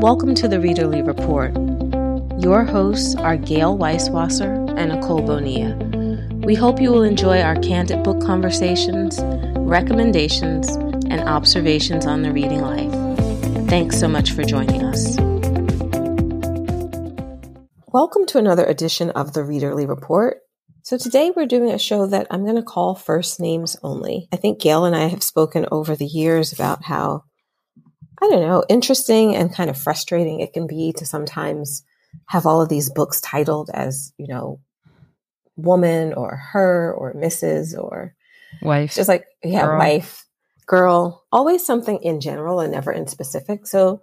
Welcome to the Readerly Report. Your hosts are Gayle Weiswasser and Nicole Bonilla. We hope you will enjoy our candid book conversations, recommendations, and observations on the reading life. Thanks so much for joining us. Welcome to another edition of the Readerly Report. So today we're doing a show that I'm going to call First Names Only. I think Gayle and I have spoken over the years about how, I don't know, interesting and kind of frustrating it can be to sometimes have all of these books titled as, you know, woman or her or Mrs. or wife. Just like, yeah, girl. wife, girl, always something in general and never in specific. So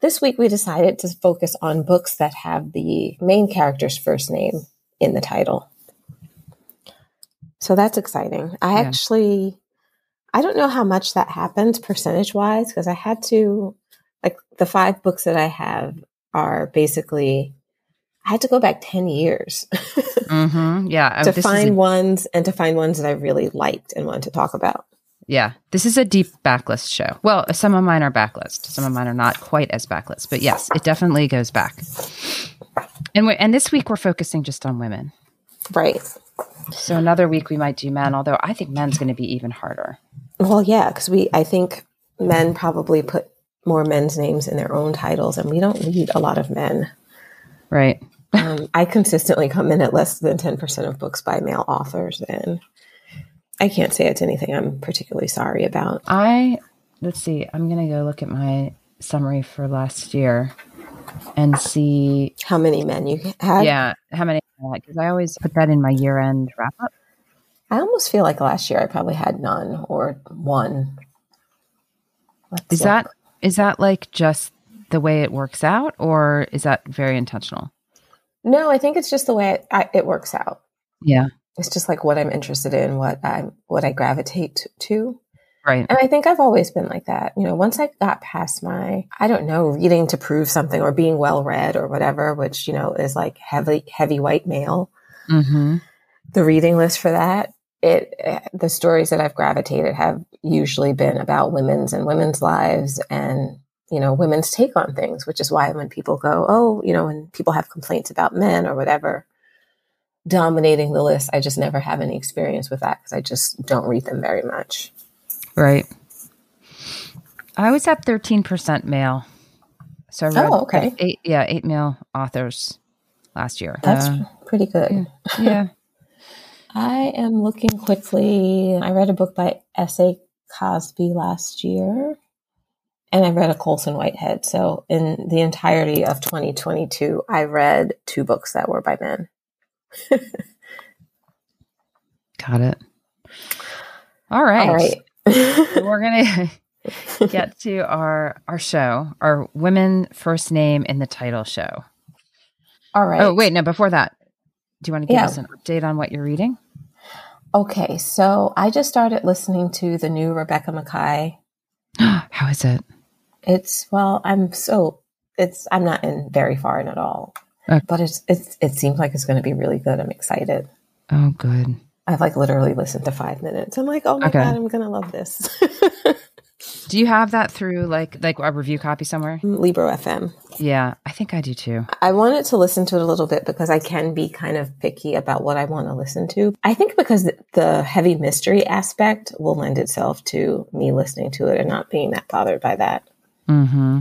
this week we decided to focus on books that have the main character's first name in the title. So that's exciting. I yeah. actually, I don't know how much that happens percentage wise because I had to, like, the five books that I have are basically, I had to go back 10 years. mm-hmm. Yeah. to find a- ones and to find ones that I really liked and wanted to talk about. Yeah, this is a deep backlist show. Well, some of mine are backlist. Some of mine are not quite as backlist, but yes, it definitely goes back. And we and this week we're focusing just on women. Right. So another week we might do men, although I think men's going to be even harder. Well, yeah, because we I think men probably put more men's names in their own titles, and we don't read a lot of men. Right. um, I consistently come in at less than ten percent of books by male authors, and I can't say it's anything I'm particularly sorry about. I let's see. I'm going to go look at my summary for last year and see how many men you had. Yeah, how many because I always put that in my year end wrap up. I almost feel like last year I probably had none or one. Let's is look. that is that like just the way it works out, or is that very intentional? No, I think it's just the way it, I, it works out. Yeah, it's just like what I'm interested in, what I what I gravitate to. Right. And I think I've always been like that. You know, once I got past my, I don't know, reading to prove something or being well read or whatever, which, you know, is like heavy, heavy white male. Mm-hmm. The reading list for that, it, the stories that I've gravitated have usually been about women's and women's lives and, you know, women's take on things, which is why when people go, oh, you know, when people have complaints about men or whatever, dominating the list, I just never have any experience with that because I just don't read them very much. Right. I was at 13% male. So I read oh, okay. eight, yeah, eight male authors last year. That's uh, pretty good. Yeah. yeah. I am looking quickly. I read a book by S.A. Cosby last year, and I read a Colson Whitehead. So, in the entirety of 2022, I read two books that were by men. Got it. All right. All right we're gonna get to our our show, our women first name in the title show. All right. Oh wait, no. Before that, do you want to give yeah. us an update on what you're reading? Okay, so I just started listening to the new Rebecca Makkai. How is it? It's well, I'm so it's I'm not in very far in at all, okay. but it's it's it seems like it's going to be really good. I'm excited. Oh, good. I've like literally listened to five minutes. I'm like, oh my okay. god, I'm gonna love this. do you have that through like like a review copy somewhere? Libro FM. Yeah, I think I do too. I wanted to listen to it a little bit because I can be kind of picky about what I want to listen to. I think because the heavy mystery aspect will lend itself to me listening to it and not being that bothered by that. Mm-hmm.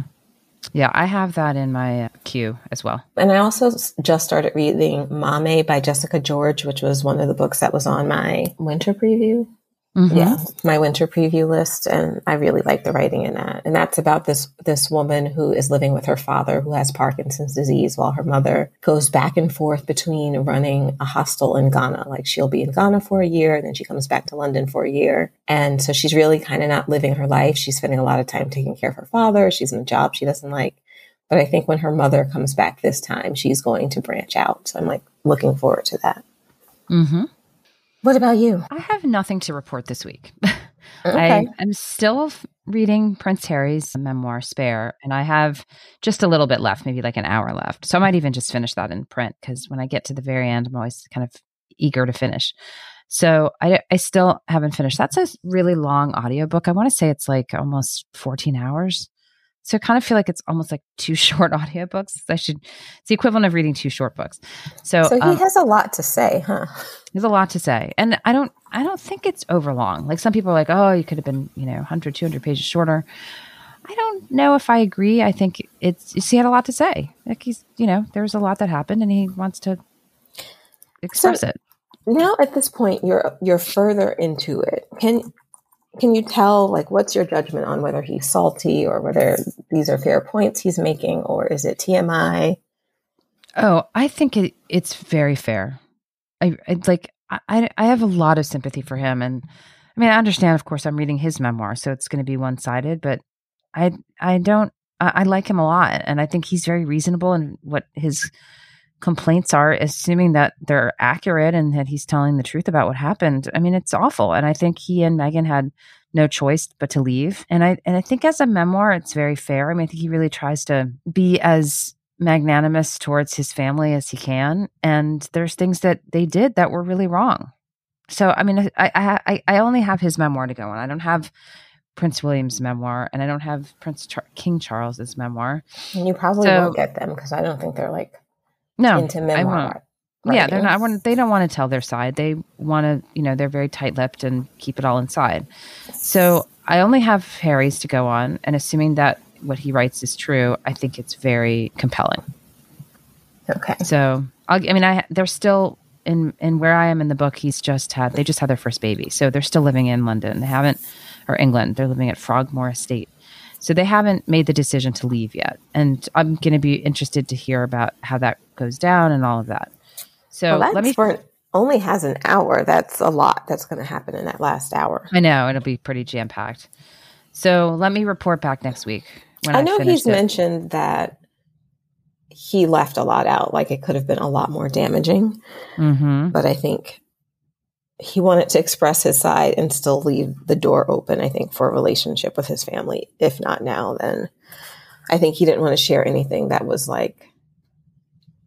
Yeah, I have that in my queue as well. And I also just started reading Maame by Jessica George, which was one of the books that was on my winter preview. Mm-hmm. Yeah, my winter preview list, and I really like the writing in that. And that's about this this woman who is living with her father who has Parkinson's disease, while her mother goes back and forth between running a hostel in Ghana. Like she'll be in Ghana for a year, and then she comes back to London for a year, and so she's really kind of not living her life. She's spending a lot of time taking care of her father. She's in a job she doesn't like. But I think when her mother comes back this time, she's going to branch out. So I'm like looking forward to that. Mm-hmm. What about you? I have nothing to report this week. Okay. I am still reading Prince Harry's memoir, Spare, and I have just a little bit left, maybe like an hour left. So I might even just finish that in print because when I get to the very end, I'm always kind of eager to finish. So I, I still haven't finished. That's a really long audiobook. I want to say it's like almost 14 hours. So I kind of feel like it's almost like two short audiobooks. I should, it's the equivalent of reading two short books. So, so he um, has a lot to say, huh? There's a lot to say. And I don't, I don't think it's overlong. Like some people are like, oh, you could have been, you know, 100, 200 pages shorter. I don't know if I agree. I think it's, he had a lot to say. Like he's, you know, there's a lot that happened and he wants to express so, it now at this point you're you're further into it can can you tell like what's your judgment on whether he's salty or whether these are fair points he's making or is it tmi oh i think it, it's very fair. I, I like I, I have a lot of sympathy for him and i mean i understand of course i'm reading his memoir so it's going to be one-sided but i i don't I, I like him a lot and i think he's very reasonable in what his complaints are, assuming that they're accurate and that he's telling the truth about what happened. I mean, it's awful. And I think he and Meghan had no choice but to leave. And I and I think as a memoir, it's very fair. I mean, I think he really tries to be as magnanimous towards his family as he can. And there's things that they did that were really wrong. So I mean, I I I only have his memoir to go on. I don't have Prince William's memoir, and I don't have Prince Char- King Charles's memoir. And you probably so, won't get them because I don't think they're like no, into memoir. Yeah, they're not. Want, They don't want to tell their side. They want to, you know, they're very tight-lipped and keep it all inside. So I only have Harry's to go on, and assuming that what he writes is true, I think it's very compelling. Okay. So I'll, I mean, I they're still in in where I am in the book. He's just had they just had their first baby, so they're still living in London. They haven't or England. They're living at Frogmore Estate. So they haven't made the decision to leave yet. And I'm going to be interested to hear about how that goes down and all of that. So well, let me. For, only has an hour. That's a lot that's going to happen in that last hour. I know. It'll be pretty jam packed. So let me report back next week. When I know he's it. mentioned that he left a lot out. Like it could have been a lot more damaging. Mm-hmm. But I think he wanted to express his side and still leave the door open, I think, for a relationship with his family. If not now, then I think he didn't want to share anything that was like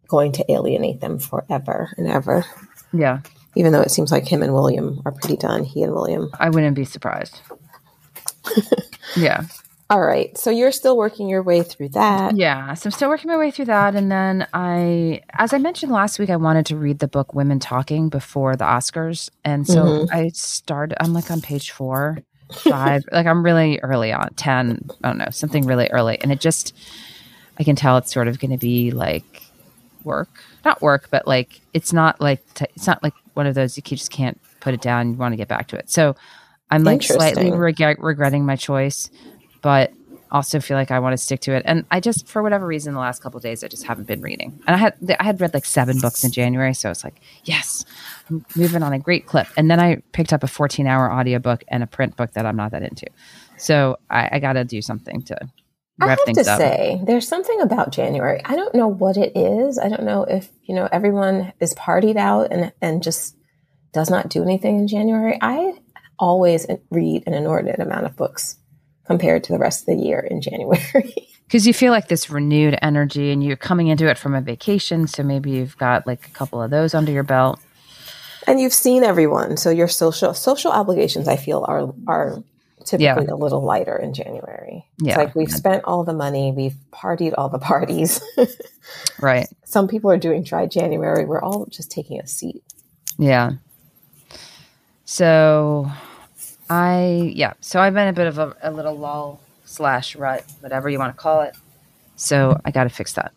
going to alienate them forever and ever. Yeah. Even though it seems like him and William are pretty done, he and William. I wouldn't be surprised. yeah. All right. So you're still working your way through that. Yeah. So I'm still working my way through that. And then I, as I mentioned last week, I wanted to read the book Women Talking before the Oscars. And so mm-hmm. I started, I'm like on page four, five, like I'm really early on, 10, I don't know, something really early. And it just, I can tell it's sort of going to be like work, not work, but like, it's not like, t- it's not like one of those you just can't put it down. You want to get back to it. So I'm like slightly reg- regretting my choice but also feel like I want to stick to it. And I just, for whatever reason, the last couple days, I just haven't been reading. And I had, I had read like seven books in January, so it's like, yes, I'm moving on a great clip. And then I picked up a 14 hour audiobook and a print book that I'm not that into. So I, I got to do something to. I have to up. say, there's something about January. I don't know what it is. I don't know if you know everyone is partied out and and just does not do anything in January. I always read an inordinate amount of books compared to the rest of the year in January. Because you feel like this renewed energy and you're coming into it from a vacation. So maybe you've got like a couple of those under your belt. And you've seen everyone. So your social social obligations I feel are are typically yeah. a little lighter in January. Yeah. It's like we've spent all the money, we've partied all the parties. right. Some people are doing dry January. We're all just taking a seat. Yeah. So I yeah. So I've been a bit of a, a little lull slash rut, whatever you want to call it. So I got to fix that.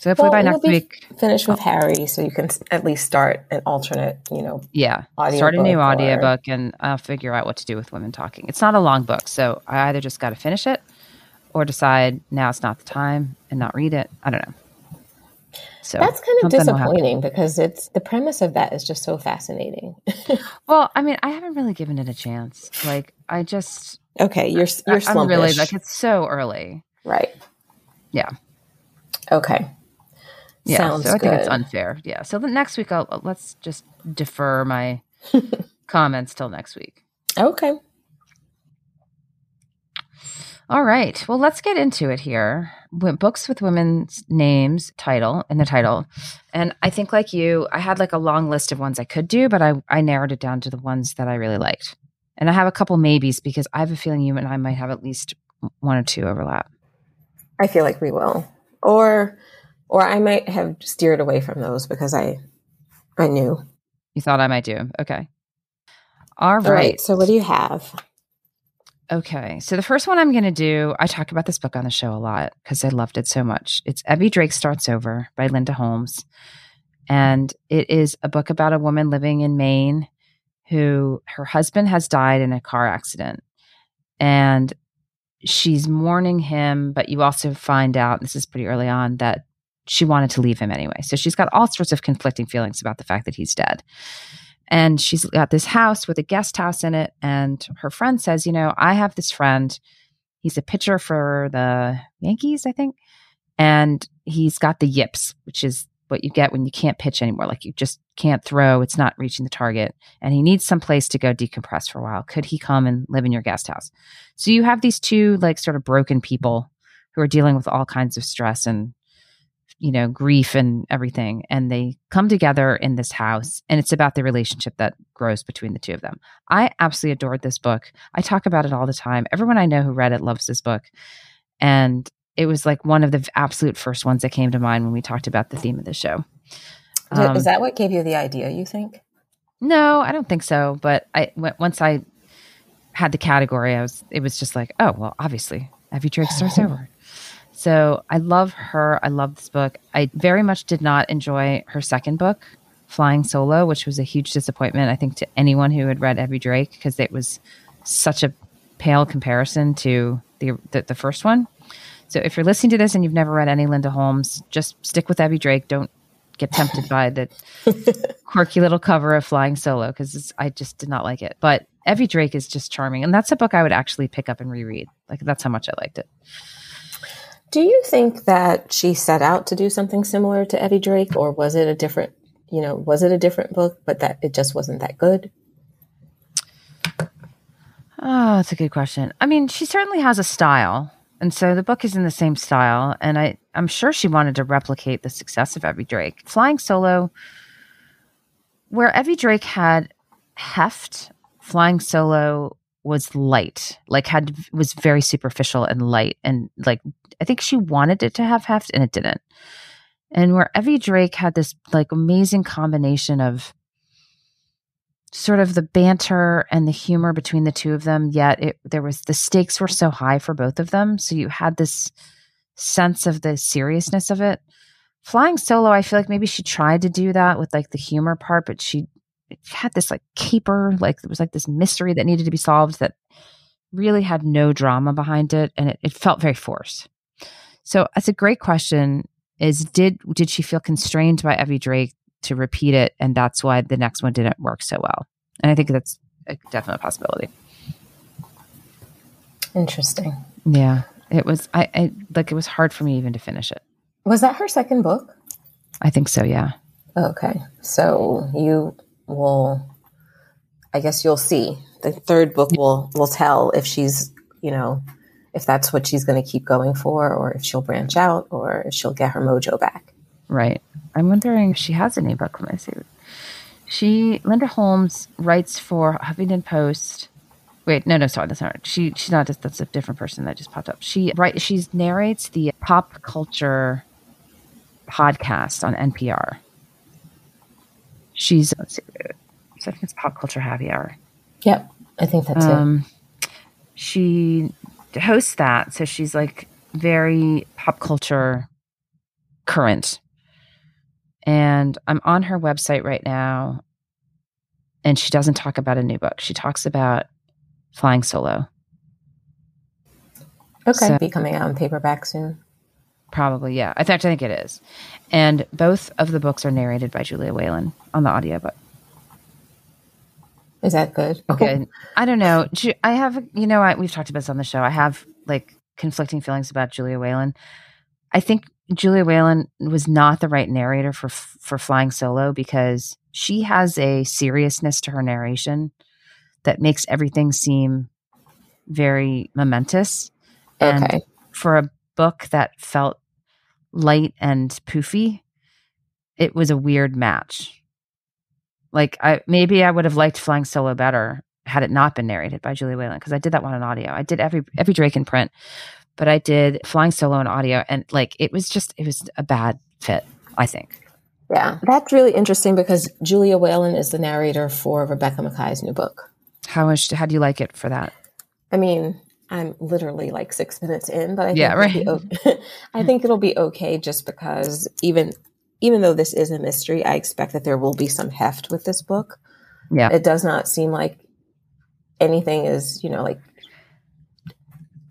So hopefully well, by next week, finish with oh. Harry, so you can at least start an alternate, you know, yeah, start a new audiobook, and I'll figure out what to do with women talking. It's not a long book, so I either just got to finish it or decide now it's not the time and not read it. I don't know. So that's kind of disappointing because it's the premise of that is just so fascinating. well, I mean, I haven't really given it a chance. Like, I just okay. You're you're I, I'm really like it's so early, right? Yeah. Okay. Yeah, Sounds so I good. think it's unfair. Yeah. So the next week, I'll let's just defer my comments till next week. Okay. All right. Well, let's get into it here. Books with women's names title in the title. And I think like you, I had like a long list of ones I could do, but I, I narrowed it down to the ones that I really liked. And I have a couple maybes because I have a feeling you and I might have at least one or two overlap. I feel like we will. Or or I might have steered away from those because I I knew. You thought I might do. Okay. All right. All right. So what do you have? Okay. So the first one I'm going to do, I talk about this book on the show a lot because I loved it so much. It's Evvie Drake Starts Over by Linda Holmes. And it is a book about a woman living in Maine who her husband has died in a car accident. And she's mourning him, but you also find out, this is pretty early on, that she wanted to leave him anyway. So she's got all sorts of conflicting feelings about the fact that he's dead. And she's got this house with a guest house in it. And her friend says, You know, I have this friend. He's a pitcher for the Yankees, I think. And he's got the yips, which is what you get when you can't pitch anymore. Like you just can't throw, it's not reaching the target. And he needs some place to go decompress for a while. Could he come and live in your guest house? So you have these two, like, sort of broken people who are dealing with all kinds of stress and you know, grief and everything. And they come together in this house, and it's about the relationship that grows between the two of them. I absolutely adored this book. I talk about it all the time. Everyone I know who read it loves this book. And it was like one of the absolute first ones that came to mind when we talked about the theme of the show. Um, Is that what gave you the idea, you think? No, I don't think so. But I once I had the category, I was it was just like, oh well, obviously, Evvie Drake starts over. So I love her. I love this book. I very much did not enjoy her second book, Flying Solo, which was a huge disappointment, I think, to anyone who had read Evvie Drake, because it was such a pale comparison to the, the, the first one. So if you're listening to this and you've never read any Linda Holmes, just stick with Evvie Drake. Don't get tempted by the quirky little cover of Flying Solo because I just did not like it. But Evvie Drake is just charming, and that's a book I would actually pick up and reread. Like that's how much I liked it. Do you think that she set out to do something similar to Evvie Drake, or was it a different, you know, was it a different book, but that it just wasn't that good? Oh, that's a good question. I mean, she certainly has a style. And so the book is in the same style. And I, I'm sure she wanted to replicate the success of Evvie Drake. Flying Solo, where Evvie Drake had heft, Flying Solo was light, like had was very superficial and light and like I think she wanted it to have heft and it didn't. And where Evvie Drake had this like amazing combination of sort of the banter and the humor between the two of them, yet it there was the stakes were so high for both of them. So you had this sense of the seriousness of it. Flying solo, I feel like maybe she tried to do that with like the humor part, but she had this like caper, like there was like this mystery that needed to be solved that really had no drama behind it. And it, it felt very forced. So that's a great question. Is did did she feel constrained by Evvie Drake to repeat it, and that's why the next one didn't work so well? And I think that's a definite possibility. Interesting. Yeah, it was. I, I like. It was hard for me even to finish it. Was that her second book? I think so. Yeah. Okay, so you will. I guess you'll see. The third book will will tell if she's you know if that's what she's going to keep going for, or if she'll branch out, or if she'll get her mojo back. Right. I'm wondering if she has any book. Let me see. She, Linda Holmes, writes for Huffington Post. Wait, no, no, sorry, that's not. Right. She, she's not. That's a different person that just popped up. She right. She narrates the pop culture podcast on NPR. She's. Let's. I think it's Pop Culture Happy Hour. Yep, I think that's um, it. She hosts that. So she's like very pop culture current. And I'm on her website right now. And she doesn't talk about a new book. She talks about flying solo. Okay. So, be coming out in paperback soon. Probably, yeah. In fact, I think it is. And both of the books are narrated by Julia Whelan on the audiobook. Is that good? Okay. I don't know. I have, you know, I, we've talked about this on the show. I have like conflicting feelings about Julia Whelan. I think Julia Whelan was not the right narrator for for Flying Solo because she has a seriousness to her narration that makes everything seem very momentous. And okay. for a book that felt light and poofy, it was a weird match. Like I maybe I would have liked Flying Solo better had it not been narrated by Julia Whelan because I did that one on audio. I did every Evvie Drake in print, but I did flying solo and audio, and like it was just it was a bad fit. I think. Yeah, that's really interesting because Julia Whelan is the narrator for Rebecca Makkai's new book. How much? How do you like it for that? I mean, I'm literally like six minutes in, but I think yeah, right. Okay. I think it'll be okay just because even even though this is a mystery, I expect that there will be some heft with this book. Yeah, it does not seem like anything is you know like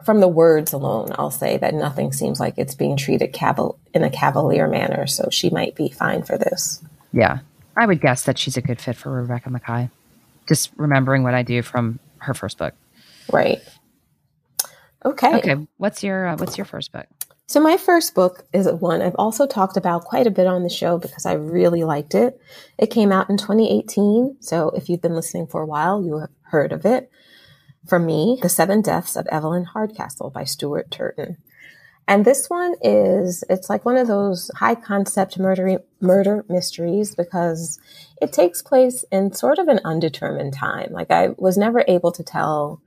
from the words alone, I'll say that nothing seems like it's being treated caval- in a cavalier manner. So she might be fine for this. Yeah. I would guess that she's a good fit for Rebecca Makkai. Just remembering what I do from her first book. Right. Okay. Okay. What's your uh, What's your first book? So my first book is one I've also talked about quite a bit on the show because I really liked it. It came out in 2018. So if you've been listening for a while, you have heard of it. For me, The Seven Deaths of Evelyn Hardcastle by Stuart Turton. And this one is, it's like one of those high concept murder, murder mysteries because it takes place in sort of an undetermined time. Like I was never able to tell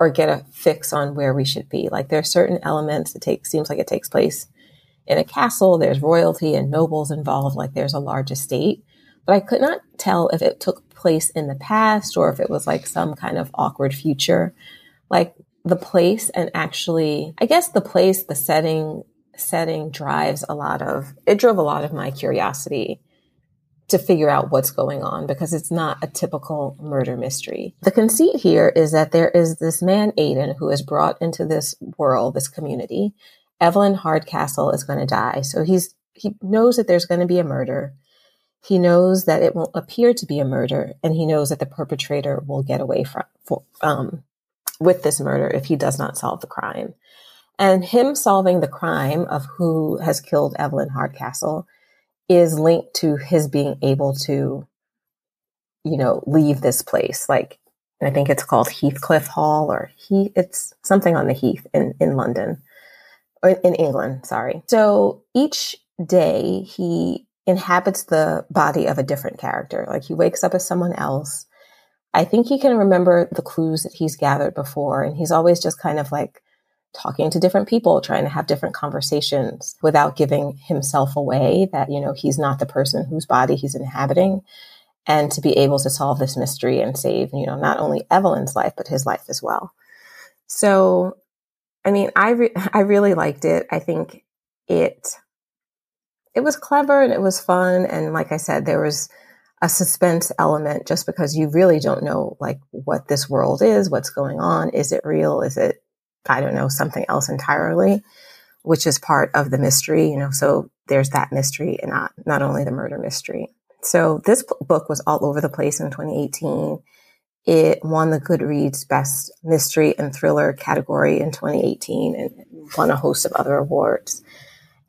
or get a fix on where we should be. Like there are certain elements it takes, seems like it takes place in a castle. There's royalty and nobles involved. Like there's a large estate, but I could not tell if it took place in the past or if it was like some kind of awkward future. Like the place and actually, I guess the place, the setting, setting drives a lot of, it drove a lot of my curiosity to figure out what's going on because it's not a typical murder mystery. The conceit here is that there is this man, Aiden, who is brought into this world, this community. Evelyn Hardcastle is going to die. So he's, he knows that there's going to be a murder. He knows that it won't appear to be a murder, and he knows that the perpetrator will get away from for, um, with this murder if he does not solve the crime. And him solving the crime of who has killed Evelyn Hardcastle is linked to his being able to, you know, leave this place. Like, I think it's called Heathcliff Hall, or he, it's something on the Heath in in London, or in England. Sorry. So each day he inhabits the body of a different character. Like he wakes up as someone else. I think he can remember the clues that he's gathered before. And he's always just kind of like talking to different people, trying to have different conversations without giving himself away that, you know, he's not the person whose body he's inhabiting. And to be able to solve this mystery and save, you know, not only Evelyn's life, but his life as well. So, I mean, I, re- I really liked it. I think it it was clever and it was fun. And like I said, there was a suspense element just because you really don't know like what this world is, what's going on. Is it real? Is it, I don't know, something else entirely, which is part of the mystery, you know, so there's that mystery and not, not only the murder mystery. So this book was all over the place in 2018. It won the Goodreads Best Mystery and Thriller category in 2018 and won a host of other awards.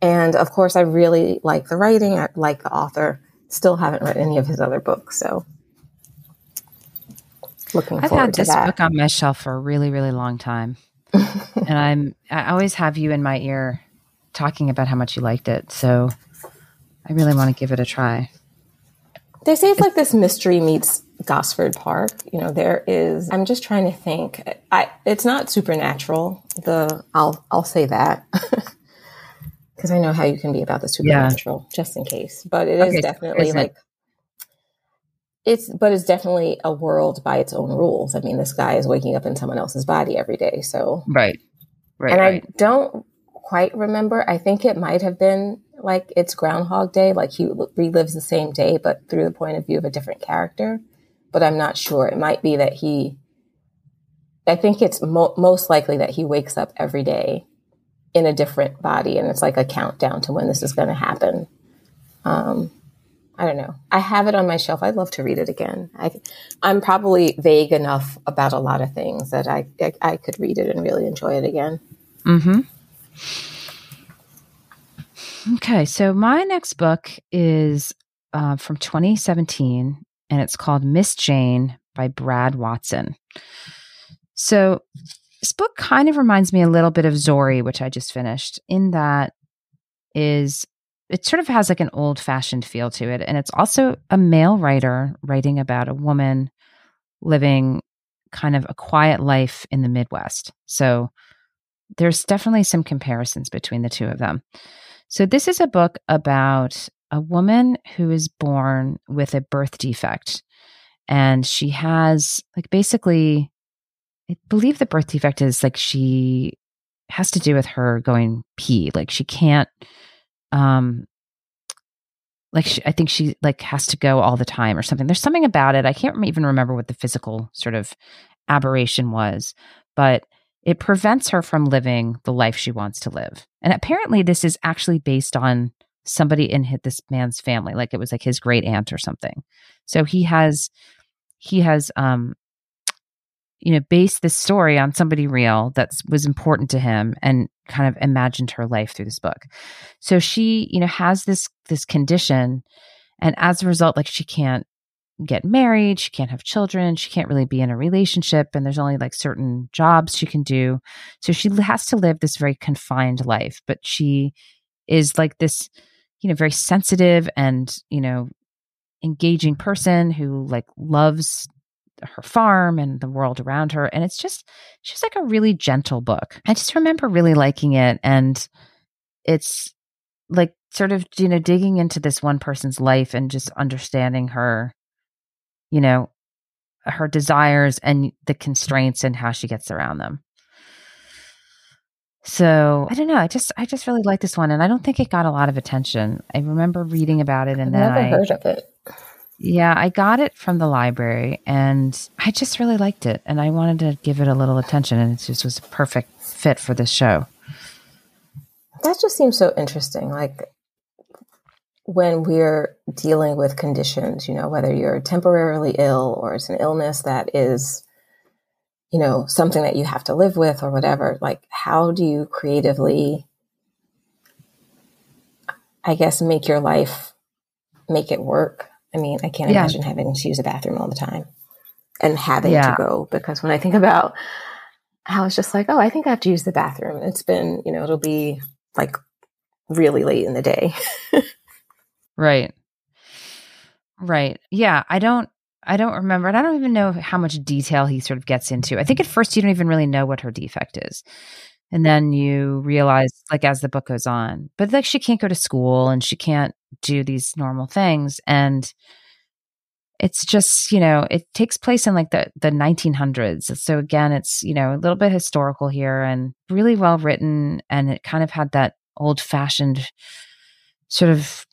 And of course, I really like the writing. I like the author. Still haven't read any of his other books, so looking I've forward to that. I've had this book on my shelf for a really, really long time, and I'm I always have you in my ear talking about how much you liked it. So I really want to give it a try. They say it's like this mystery meets Gosford Park. You know, there is. I'm just trying to think. I it's not supernatural. The I'll I'll say that. because I know how you can be about the supernatural, yeah. just in case. But it is okay, definitely so like it's, but it's definitely a world by its own rules. I mean, this guy is waking up in someone else's body every day, so right, right. And right. I don't quite remember. I think it might have been like it's Groundhog Day, like he relives the same day, but through the point of view of a different character. But I'm not sure. It might be that he. I think it's mo- most likely that he wakes up every day in a different body and it's like a countdown to when this is going to happen um, i don't know. I have it on my shelf. I'd love to read it again. I, i'm probably vague enough about a lot of things that I, I, I could read it and really enjoy it again. Mm-hmm. Okay so my next book is uh, from 2017 and it's called miss jane by brad watson. So this book kind of reminds me a little bit of Zorrie, which I just finished, in that is it sort of has like an old fashioned feel to it. And it's also a male writer writing about a woman living kind of a quiet life in the Midwest. So there's definitely some comparisons between the two of them. So, this is a book about a woman who is born with a birth defect. And she has, like, basically, I believe the birth defect is like she has to do with her going pee. Like, she can't, um, like she, I think she like has to go all the time or something. There's something about it. I can't even remember what the physical sort of aberration was, but it prevents her from living the life she wants to live. And apparently, this is actually based on somebody in this man's family, like it was like his great aunt or something. So he has, he has, um, you know, based this story on somebody real that was important to him and kind of imagined her life through this book. So she, you know, has this this condition and as a result like she can't get married, she can't have children, she can't really be in a relationship, and there's only like certain jobs she can do. So she has to live this very confined life, but she is like this, you know, very sensitive and, you know, engaging person who like loves her farm and the world around her. And it's just, she's like a really gentle book. I just remember really liking it. And it's like sort of, you know, digging into this one person's life and just understanding her you know, her desires and the constraints and how she gets around them. So I don't know. I just I just really like this one, and I don't think it got a lot of attention. I remember reading about it, and I've then never I heard of it. Yeah, I got it from the library, and I just really liked it, and I wanted to give it a little attention, and it just was a perfect fit for this show. That just seems so interesting. Like when we're dealing with conditions, you know, whether you're temporarily ill or it's an illness that is, you know, something that you have to live with or whatever, like how do you creatively, I guess, make your life, make it work? I mean, I can't yeah. imagine having to use a bathroom all the time and having yeah. to go because when I think about how it's just like, oh, I think I have to use the bathroom. It's been, you know, it'll be like really late in the day. Right. Right. Yeah. I don't I don't remember. And I don't even know how much detail he sort of gets into. I think at first you don't even really know what her defect is. And then you realize, like, as the book goes on, but like she can't go to school and she can't do these normal things. And it's just, you know, it takes place in like the, the 1900s. So again, it's, you know, a little bit historical here and really well written. And it kind of had that old fashioned sort of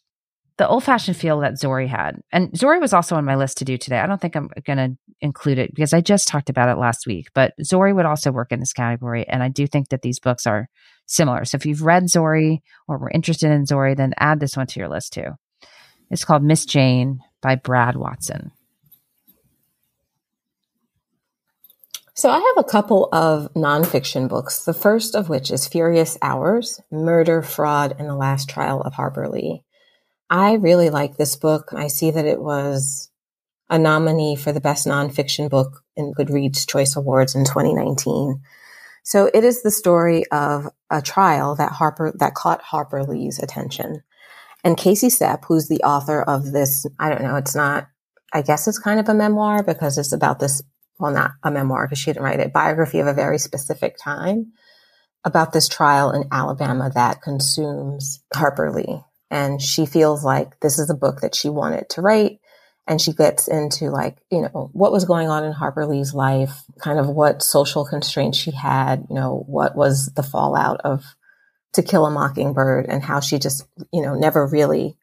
the old fashioned feel that Zorrie had. And Zorrie was also on my list to do today. I don't think I'm going to include it because I just talked about it last week, but Zorrie would also work in this category. And I do think that these books are similar. So if you've read Zorrie or were interested in Zorrie, then add this one to your list too. It's called Miss Jane by Brad Watson. So I have a couple of nonfiction books, the first of which is Furious Hours Murder, Fraud, and the Last Trial of Harper Lee. I really like this book. I see that it was a nominee for the best nonfiction book in Goodreads Choice Awards in 2019. So it is the story of a trial that Harper that caught Harper Lee's attention. And Casey Cep, who's the author of this, I don't know, it's not, I guess it's kind of a memoir because it's about this, well, not a memoir because she didn't write it, biography of a very specific time about this trial in Alabama that consumes Harper Lee and she feels like this is a book that she wanted to write and she gets into like you know what was going on in harper lee's life kind of what social constraints she had you know what was the fallout of to kill a mockingbird and how she just you know never really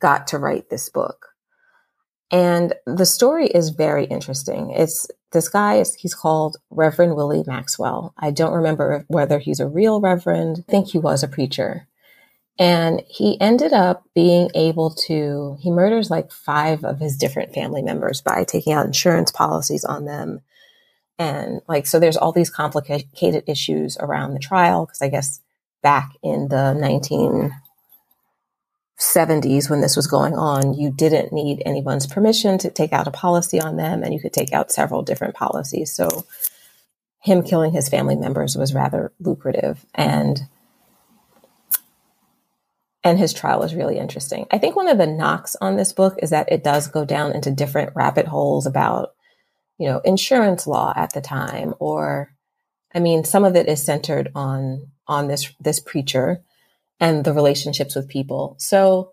got to write this book. And the story is very interesting. It's this guy is he's called reverend willie maxwell. I don't remember whether he's a real reverend. I think he was a preacher and he ended up being able to, he murders like five of his different family members by taking out insurance policies on them. And like, so there's all these complicated issues around the trial. Cause I guess back in the 1970s, when this was going on, you didn't need anyone's permission to take out a policy on them and you could take out several different policies. So him killing his family members was rather lucrative. And and his trial is really interesting. I think one of the knocks on this book is that it does go down into different rabbit holes about, you know, insurance law at the time or I mean, some of it is centered on on this this preacher and the relationships with people. So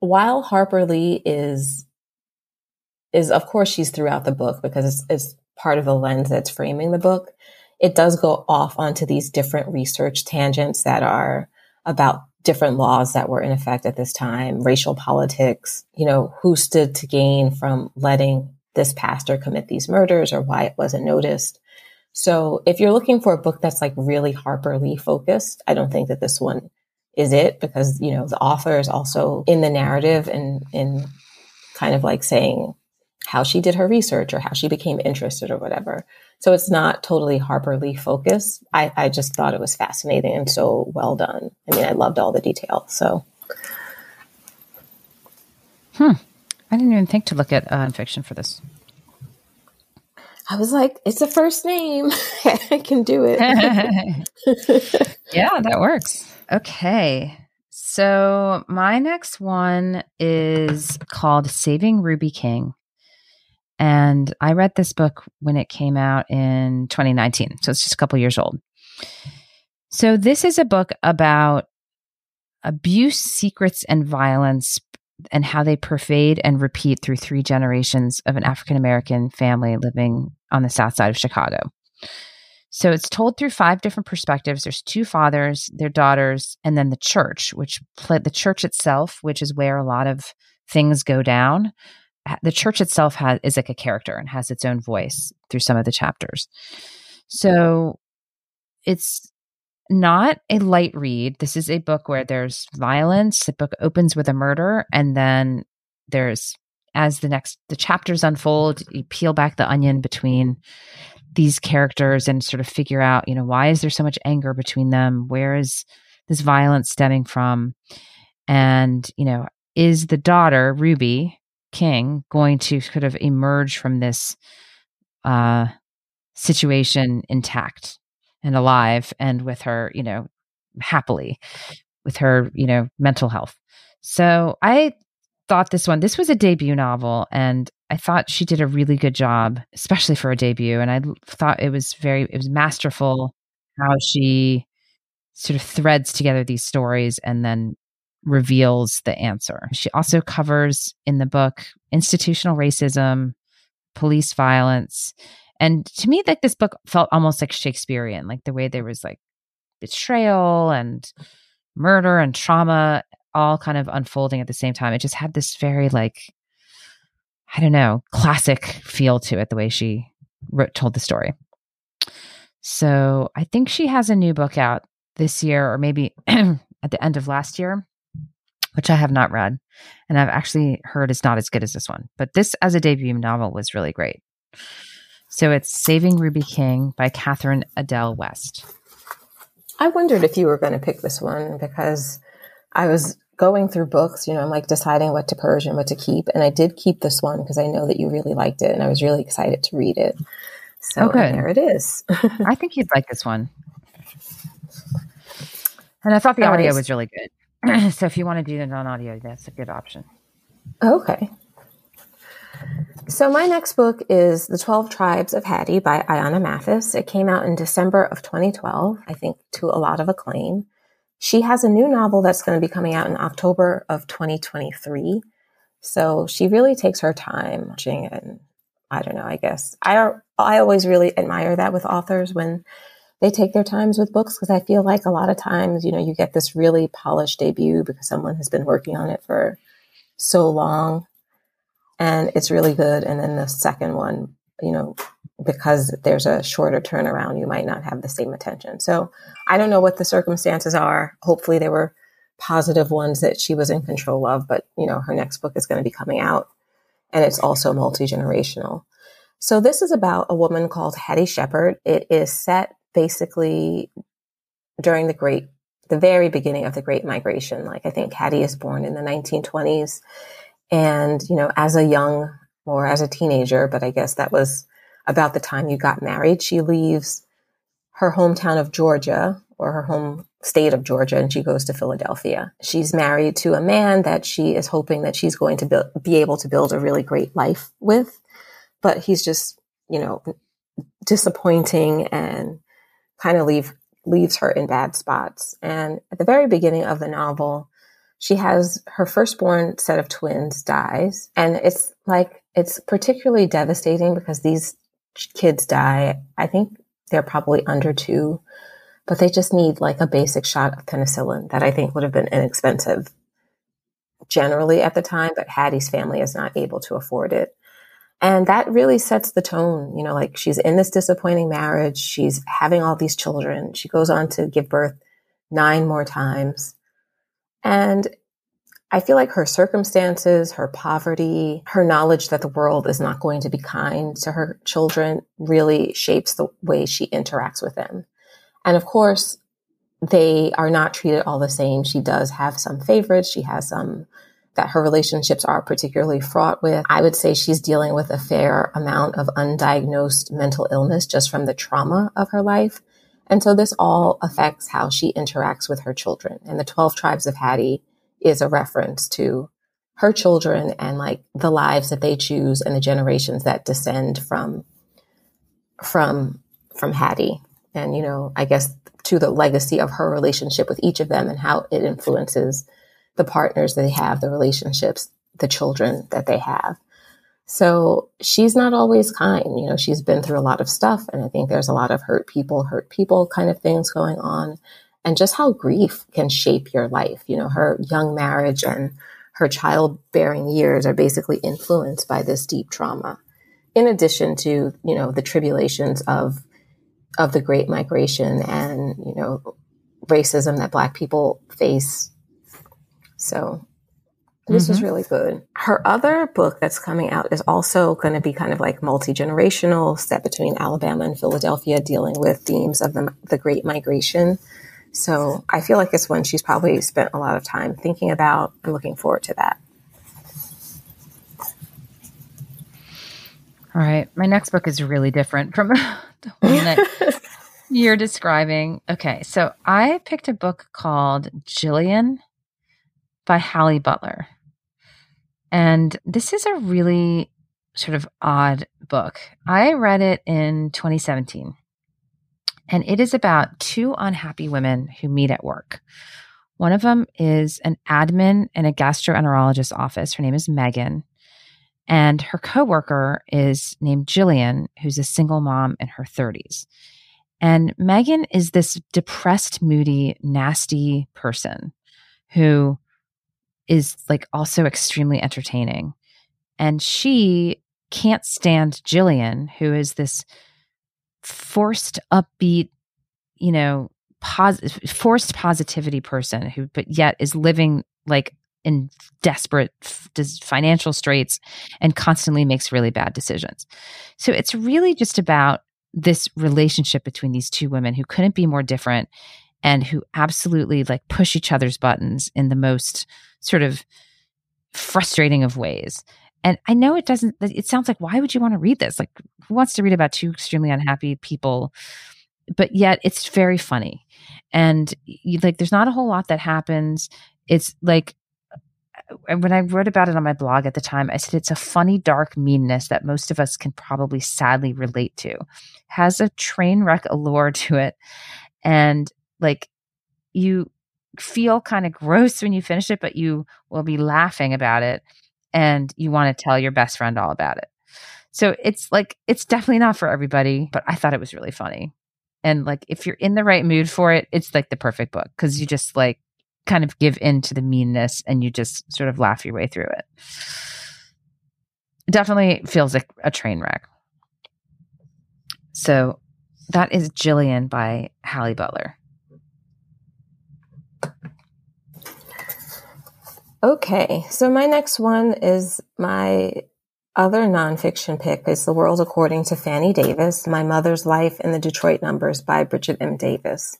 while Harper Lee is is of course she's throughout the book because it's, it's part of the lens that's framing the book. It does go off onto these different research tangents that are about different laws that were in effect at this time, racial politics, you know, who stood to gain from letting this pastor commit these murders or why it wasn't noticed. So if you're looking for a book that's like really Harper Lee focused, I don't think that this one is it because, you know, the author is also in the narrative and in kind of like saying how she did her research or how she became interested or whatever. So it's not totally Harper Lee focused. I, I just thought it was fascinating and so well done. I mean, I loved all the detail. So. Hmm. I didn't even think to look at uh, fiction for this. I was like, it's a first name. I can do it. yeah, that works. Okay. So my next one is called Saving Ruby King. And I read this book when it came out in 2019. So it's just a couple years old. So this is a book about abuse, secrets, and violence and how they pervade and repeat through three generations of an African American family living on the south side of Chicago. So it's told through five different perspectives. There's two fathers, their daughters, and then the church, which the church itself, which is where a lot of things go down. The church itself has is like a character and has its own voice through some of the chapters. So it's not a light read. This is a book where there's violence. The book opens with a murder, and then there's as the next the chapters unfold, you peel back the onion between these characters and sort of figure out, you know, why is there so much anger between them? Where is this violence stemming from? And, you know, is the daughter, Ruby King, going to sort of emerge from this uh, situation intact and alive and with her, you know, happily with her, you know, mental health? So I thought this one, this was a debut novel, and I thought she did a really good job, especially for a debut. And I thought it was very, it was masterful how she sort of threads together these stories and then reveals the answer. She also covers in the book institutional racism, police violence. And to me, like this book felt almost like Shakespearean, like the way there was like betrayal and murder and trauma all kind of unfolding at the same time. It just had this very like I don't know, classic feel to it, the way she wrote, told the story. So I think she has a new book out this year, or maybe at the end of last year, which I have not read. And I've actually heard it's not as good as this one. But this, as a debut novel, was really great. So it's Saving Ruby King by Catherine Adel West. I wondered if you were going to pick this one because I was going through books, you know, I'm like deciding what to purge and what to keep. And I did keep this one because I know that you really liked it and I was really excited to read it. So oh, okay. there it is. I think you'd like this one. And I thought the audio was really good. so if you want to do it on audio, that's a good option. Okay. So my next book is The 12 Tribes of Hattie by Ayana Mathis. It came out in December of 2012, I think to a lot of acclaim. She has a new novel that's going to be coming out in October of 2023. So she really takes her time and I don't know, I guess I I always really admire that with authors when they take their times with books because I feel like a lot of times, you know, you get this really polished debut because someone has been working on it for so long and it's really good and then the second one, you know, because there's a shorter turnaround, you might not have the same attention. So I don't know what the circumstances are. Hopefully they were positive ones that she was in control of, but you know, her next book is going to be coming out and it's also multi-generational. So this is about a woman called Hattie Shepherd. It is set basically during the great, the very beginning of the Great Migration. Like I think Hattie is born in the 1920s and, you know, as a young or as a teenager, but I guess that was about the time you got married. She leaves her hometown of Georgia or her home state of Georgia and she goes to Philadelphia. She's married to a man that she is hoping that she's going to build, be able to build a really great life with, but he's just, you know, disappointing and kind of leave leaves her in bad spots. And at the very beginning of the novel, she has her firstborn set of twins dies. And it's like, it's particularly devastating because these kids die. I think they're probably under two, but they just need like a basic shot of penicillin that I think would have been inexpensive generally at the time, but Hattie's family is not able to afford it. And that really sets the tone. You know, like she's in this disappointing marriage. She's having all these children. She goes on to give birth nine more times. And I feel like her circumstances, her poverty, her knowledge that the world is not going to be kind to her children really shapes the way she interacts with them. And of course, they are not treated all the same. She does have some favorites. She has some that her relationships are particularly fraught with. I would say she's dealing with a fair amount of undiagnosed mental illness just from the trauma of her life. And so this all affects how she interacts with her children. And the 12 tribes of Hattie is a reference to her children and like the lives that they choose and the generations that descend from, from, from Hattie. And, you know, I guess to the legacy of her relationship with each of them and how it influences the partners they have, the relationships, the children that they have. So she's not always kind. You know, she's been through a lot of stuff. And I think there's a lot of hurt people, hurt people kind of things going on. And just how grief can shape your life. You know, her young marriage and her childbearing years are basically influenced by this deep trauma. In addition to, you know, the tribulations of of the great migration and, you know, racism that black people face so this mm-hmm. was really good. Her other book that's coming out is also going to be kind of like multi generational, set between Alabama and Philadelphia, dealing with themes of the, the Great Migration. So I feel like it's one she's probably spent a lot of time thinking about and looking forward to that. All right. My next book is really different from the one that you're describing. Okay. So I picked a book called Jillian by Halle Butler. And this is a really sort of odd book. I read it in 2017. And it is about two unhappy women who meet at work. One of them is an admin in a gastroenterologist's office. Her name is Megan. And her coworker is named Jillian, who's a single mom in her 30s. And Megan is this depressed, moody, nasty person who is like also extremely entertaining. And she can't stand Jillian, who is this forced, upbeat, you know, pos- forced positivity person who, but yet is living like in desperate f- financial straits and constantly makes really bad decisions. So it's really just about this relationship between these two women who couldn't be more different and who absolutely like push each other's buttons in the most sort of frustrating of ways. And I know it doesn't, it sounds like, why would you want to read this? Like, who wants to read about two extremely unhappy people? But yet it's very funny. And you, like, there's not a whole lot that happens. It's like, uh, when I wrote about it on my blog at the time, I said it's a funny, dark meanness that most of us can probably sadly relate to. Has a train wreck allure to it. And like you feel kind of gross when you finish it, but you will be laughing about it and you want to tell your best friend all about it. So it's like, it's definitely not for everybody, but I thought it was really funny. And like, if you're in the right mood for it, it's like the perfect book because you just like kind of give in to the meanness and you just sort of laugh your way through it. it definitely feels like a train wreck. So that is Jillian by Halle Butler. Okay, so my next one is my other nonfiction pick is The World According to Fannie Davis, My Mother's Life in the Detroit Numbers by Bridgett M. Davis.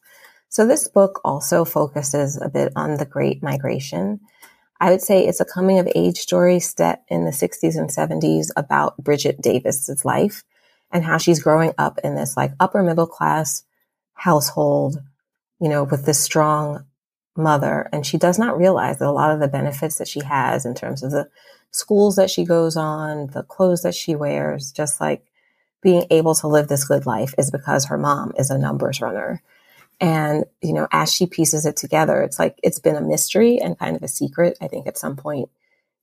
So this book also focuses a bit on the Great Migration. I would say it's a coming of age story set in the 60s and 70s about Bridgett Davis's life and how she's growing up in this like upper middle class household, you know, with this strong mother and she does not realize that a lot of the benefits that she has in terms of the schools that she goes on, the clothes that she wears, just like being able to live this good life is because her mom is a numbers runner. And, you know, as she pieces it together, it's like it's been a mystery and kind of a secret. I think at some point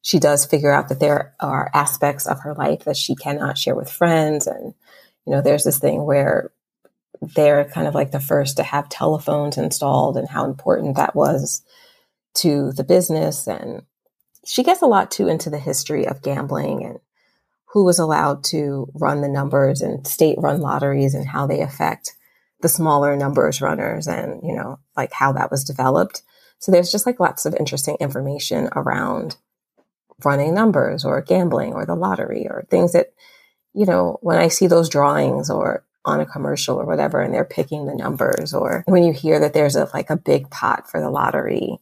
she does figure out that there are aspects of her life that she cannot share with friends. And, you know, there's this thing where they're kind of like the first to have telephones installed and how important that was to the business. And she gets a lot too into the history of gambling and who was allowed to run the numbers and state run lotteries and how they affect the smaller numbers runners and, you know, like how that was developed. So there's just like lots of interesting information around running numbers or gambling or the lottery or things that, you know, when I see those drawings or on a commercial or whatever and they're picking the numbers or when you hear that there's a like a big pot for the lottery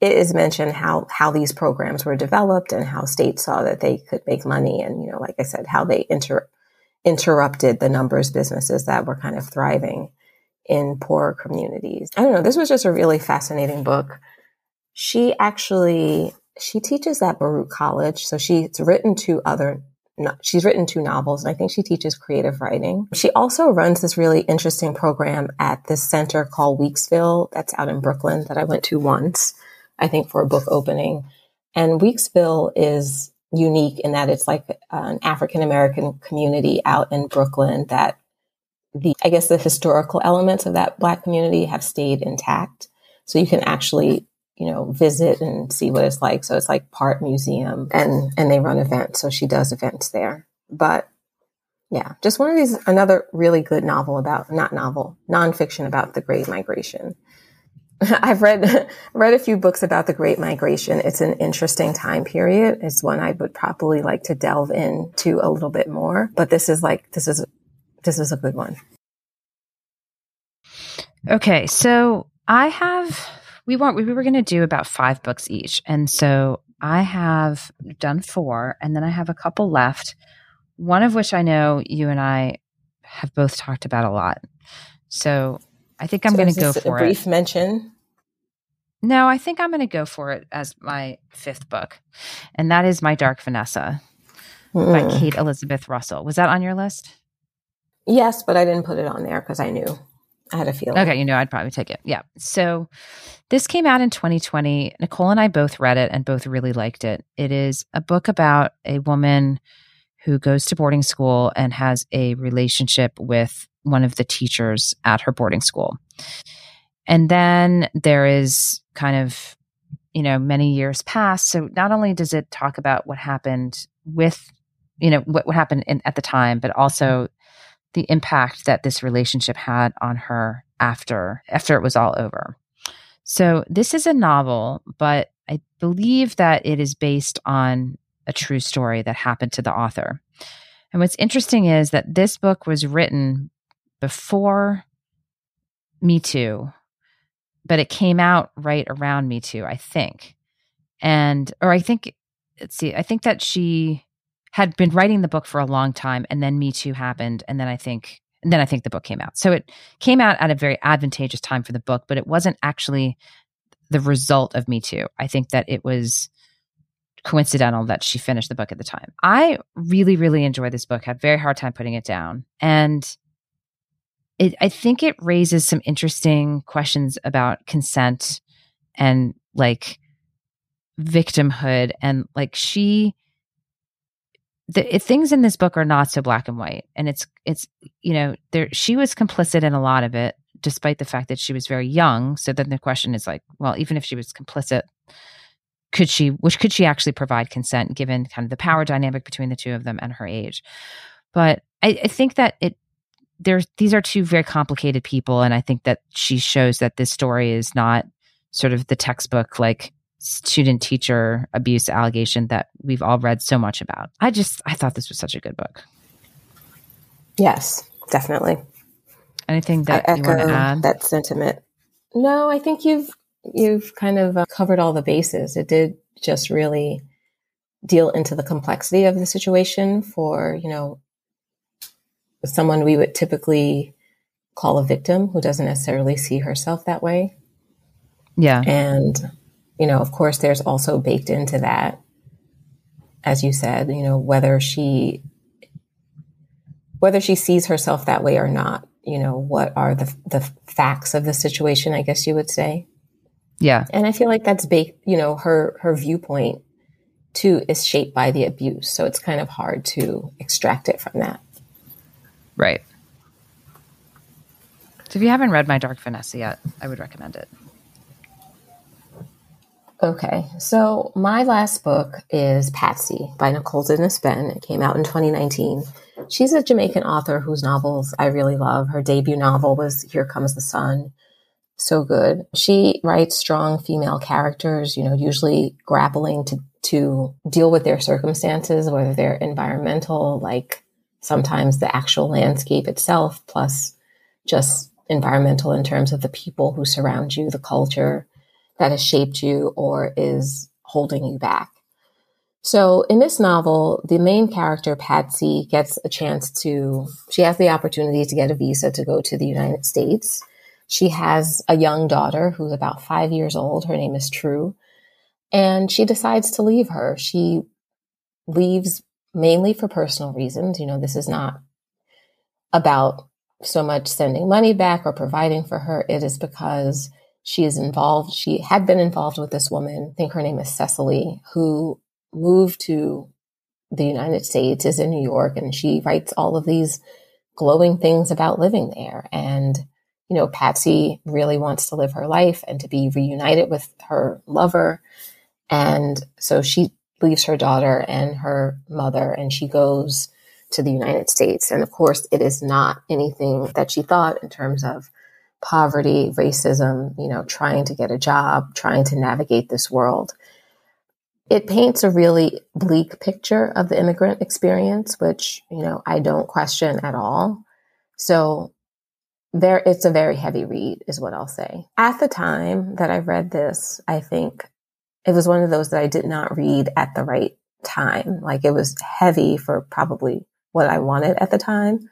it is mentioned how how these programs were developed and how states saw that they could make money and you know like i said how they inter- interrupted the numbers businesses that were kind of thriving in poor communities. I don't know this was just a really fascinating book. She actually she teaches at baruch college so she's written two other she's written two novels and I think she teaches creative writing. She also runs this really interesting program at this center called Weeksville that's out in Brooklyn that I went to once, I think for a book opening. And Weeksville is unique in that it's like an African American community out in Brooklyn that the, I guess the historical elements of that black community have stayed intact. So you can actually you know, visit and see what it's like. So it's like part museum and, and they run events. So she does events there. But yeah, just one of these, another really good novel about, not novel, nonfiction about the Great Migration. I've read, read a few books about the Great Migration. It's an interesting time period. It's one I would probably like to delve into a little bit more, but this is like, this is, this is a good one. Okay. So I have we weren't we were going to do about five books each. And so i have done four and then i have a couple left one of which i know you and i have both talked about a lot. So i think i'm so going to go for a brief it. mention? No i think i'm going to go for it as my fifth book and that is my dark vanessa mm. by kate elizabeth russell. Was that on your list? Yes but i didn't put it on there because i knew I had a feeling. Okay, you know, I'd probably take it. Yeah. So this came out in 2020. Nicole and I both read it and both really liked it. It is a book about a woman who goes to boarding school and has a relationship with one of the teachers at her boarding school. And then there is kind of, you know, many years pass. So not only does it talk about what happened with, you know, what, what happened in, at the time, but also the impact that this relationship had on her after after it was all over. So this is a novel, but I believe that it is based on a true story that happened to the author. And what's interesting is that this book was written before Me Too, but it came out right around Me Too, I think. And or I think let's see, I think that she had been writing the book for a long time and then Me Too happened and then I think and then I think the book came out. So it came out at a very advantageous time for the book, but it wasn't actually the result of Me Too. I think that it was coincidental that she finished the book at the time. I really, really enjoyed this book, had very hard time putting it down. And it, I think it raises some interesting questions about consent and like victimhood. And like she the things in this book are not so black and white. And it's it's you know there she was complicit in a lot of it despite the fact that she was very young. So then the question is like well even if she was complicit could she which could she actually provide consent given kind of the power dynamic between the two of them and her age? But i, I think that it there's these are two very complicated people. And i think that she shows that this story is not sort of the textbook like student teacher abuse allegation that we've all read so much about. I just I thought this was such a good book. Yes, definitely. Anything that I you want to add? That sentiment. No, I think you've you've kind of uh, covered all the bases. It did just really deal into the complexity of the situation for, you know, someone we would typically call a victim who doesn't necessarily see herself that way. Yeah. And you know, of course, there's also baked into that, as you said, you know, whether she whether she sees herself that way or not, you know, what are the, the facts of the situation, I guess you would say. Yeah. And I feel like that's baked, you know, her, her viewpoint too is shaped by the abuse. So it's kind of hard to extract it from that. Right. So if you haven't read My Dark Vanessa yet, I would recommend it. Okay, so my last book is Patsy by Nicole Dennis Benn. It came out in 2019. She's a Jamaican author whose novels I really love. Her debut novel was Here Comes the Sun. So good. She writes strong female characters, you know, usually grappling to, to deal with their circumstances, whether they're environmental, like sometimes the actual landscape itself, plus just environmental in terms of the people who surround you, the culture that has shaped you or is holding you back. So in this novel, the main character, Patsy, gets a chance to, she has the opportunity to get a visa to go to the United States. She has a young daughter who's about five years old. Her name is True. And she decides to leave her. She leaves mainly for personal reasons. You know, this is not about so much sending money back or providing for her. It is because she is involved. She had been involved with this woman. I think her name is Cecily, who moved to the United States, is in New York, and she writes all of these glowing things about living there. And, you know, Patsy really wants to live her life and to be reunited with her lover. And so she leaves her daughter and her mother and she goes to the United States. And of course, it is not anything that she thought in terms of poverty, racism, you know, trying to get a job, trying to navigate this world. It paints a really bleak picture of the immigrant experience, which, you know, I don't question at all. So there, it's a very heavy read is what I'll say. At the time that I read this, I think it was one of those that I did not read at the right time. Like it was heavy for probably what I wanted at the time.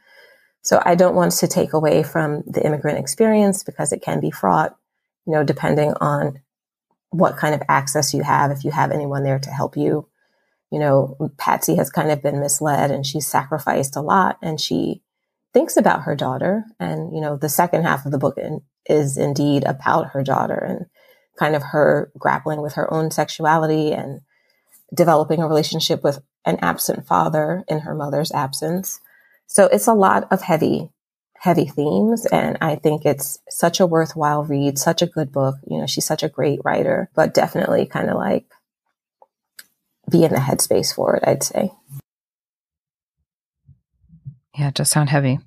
So I don't want to take away from the immigrant experience because it can be fraught, you know, depending on what kind of access you have, if you have anyone there to help you. You know, Patsy has kind of been misled and she's sacrificed a lot and she thinks about her daughter. And, you know, the second half of the book in, is indeed about her daughter and kind of her grappling with her own sexuality and developing a relationship with an absent father in her mother's absence. So it's a lot of heavy, heavy themes. And I think it's such a worthwhile read, such a good book. You know, she's such a great writer, but definitely kind of like be in the headspace for it, I'd say. Yeah, it does sound heavy.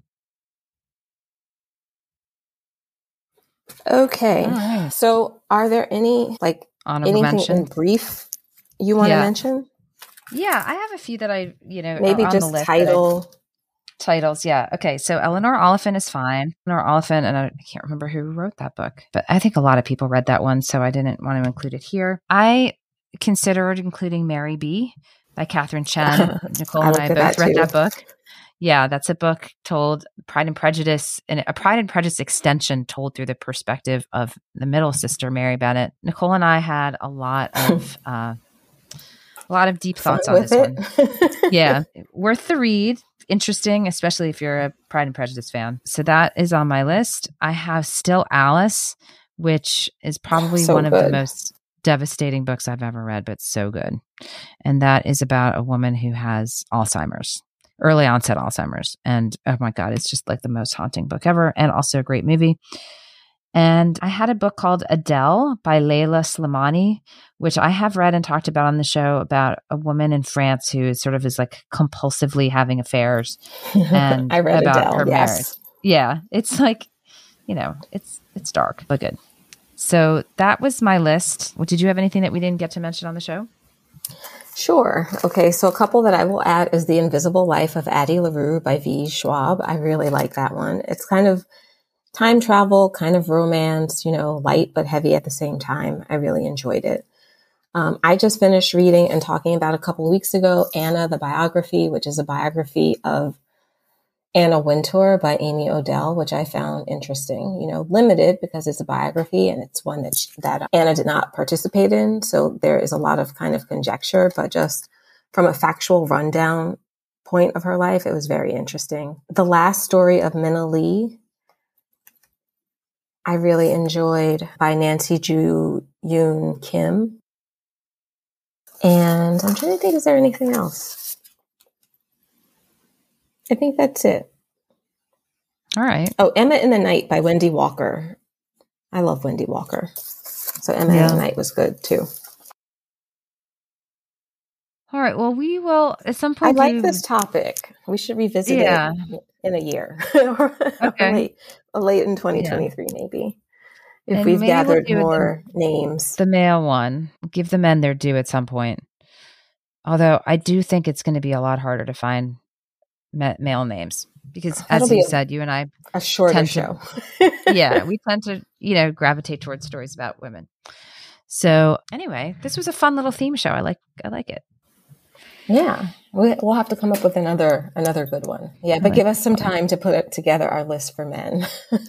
Okay. Right. So are there any like Honorable anything mention. in brief you want to mention? Yeah, I have a few that I, you know, maybe just title titles. Yeah. Okay. So Eleanor Oliphant is fine. Eleanor Oliphant, and I can't remember who wrote that book, but I think a lot of people read that one. So I didn't want to include it here. I considered including Mary B by Katherine Chen. Nicole and I both read that book. Yeah, that's a book told Pride and Prejudice and a Pride and Prejudice extension told through the perspective of the middle sister, Mary Bennet. Nicole and I had a lot of uh, a lot of deep thoughts on this it. one. yeah, worth the read interesting, especially if you're a Pride and Prejudice fan. So that is on my list. I have Still Alice, which is oh, probably so one good. of the most devastating books I've ever read, but so good. And that is about a woman who has Alzheimer's, early onset Alzheimer's. And oh my God, it's just like the most haunting book ever and also a great movie. And I had a book called Adele by Leila Slimani, which I have read and talked about on the show about a woman in France who sort of is like compulsively having affairs and I read about Adele, her yes. marriage. Yeah. It's like, you know, it's it's dark, but good. So that was my list. Did you have anything that we didn't get to mention on the show? Sure. Okay. So a couple that I will add is The Invisible Life of Addie LaRue by V. Schwab. I really like that one. It's kind of time travel, kind of romance, you know, light but heavy at the same time. I really enjoyed it. Um, I just finished reading and talking about a couple weeks ago Anna, the biography, which is a biography of Anna Wintour by Amy Odell, which I found interesting. You know, limited because it's a biography and it's one that she, that Anna did not participate in, so there is a lot of kind of conjecture. But just from a factual rundown point of her life, it was very interesting. The last story of Mina Lee, I really enjoyed by Nancy Ju Yoon Kim. And I'm trying to think, is there anything else? I think that's it. All right. Oh, Emma in the Night by Wendy Walker. I love Wendy Walker. So Emma yeah. in the Night was good too. All right. Well, we will at some point. I like do... this topic. We should revisit yeah. it in a year, okay. late, late in 2023, yeah. maybe. If and we've gathered we'll more the, names, the male one, give the men their due at some point. Although I do think it's going to be a lot harder to find male names because, That'll as you said, you and I a shorter show. To, yeah, we tend to you know gravitate towards stories about women. So anyway, this was a fun little theme show. I like I like it. Yeah, we'll have to come up with another another good one. Yeah, but give us some time to put together our list for men.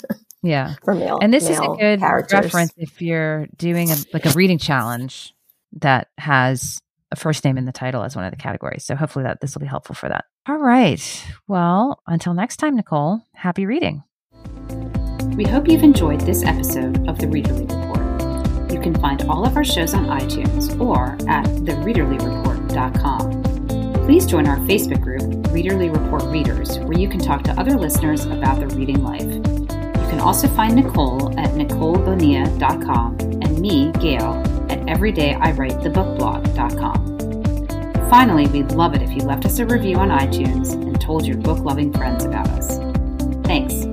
yeah, for male. And this male is a good characters. reference if you're doing a like a reading challenge that has a first name in the title as one of the categories. So hopefully that this will be helpful for that. All right. Well, until next time, Nicole. Happy reading. We hope you've enjoyed this episode of the Readerly Report. You can find all of our shows on iTunes or at thereaderlyreport.com. Please join our Facebook group, Readerly Report Readers, where you can talk to other listeners about their reading life. You can also find Nicole at NicoleBonilla.com and me, Gayle, at EverydayIWriteTheBookBlog.com. Finally, we'd love it if you left us a review on iTunes and told your book loving friends about us. Thanks.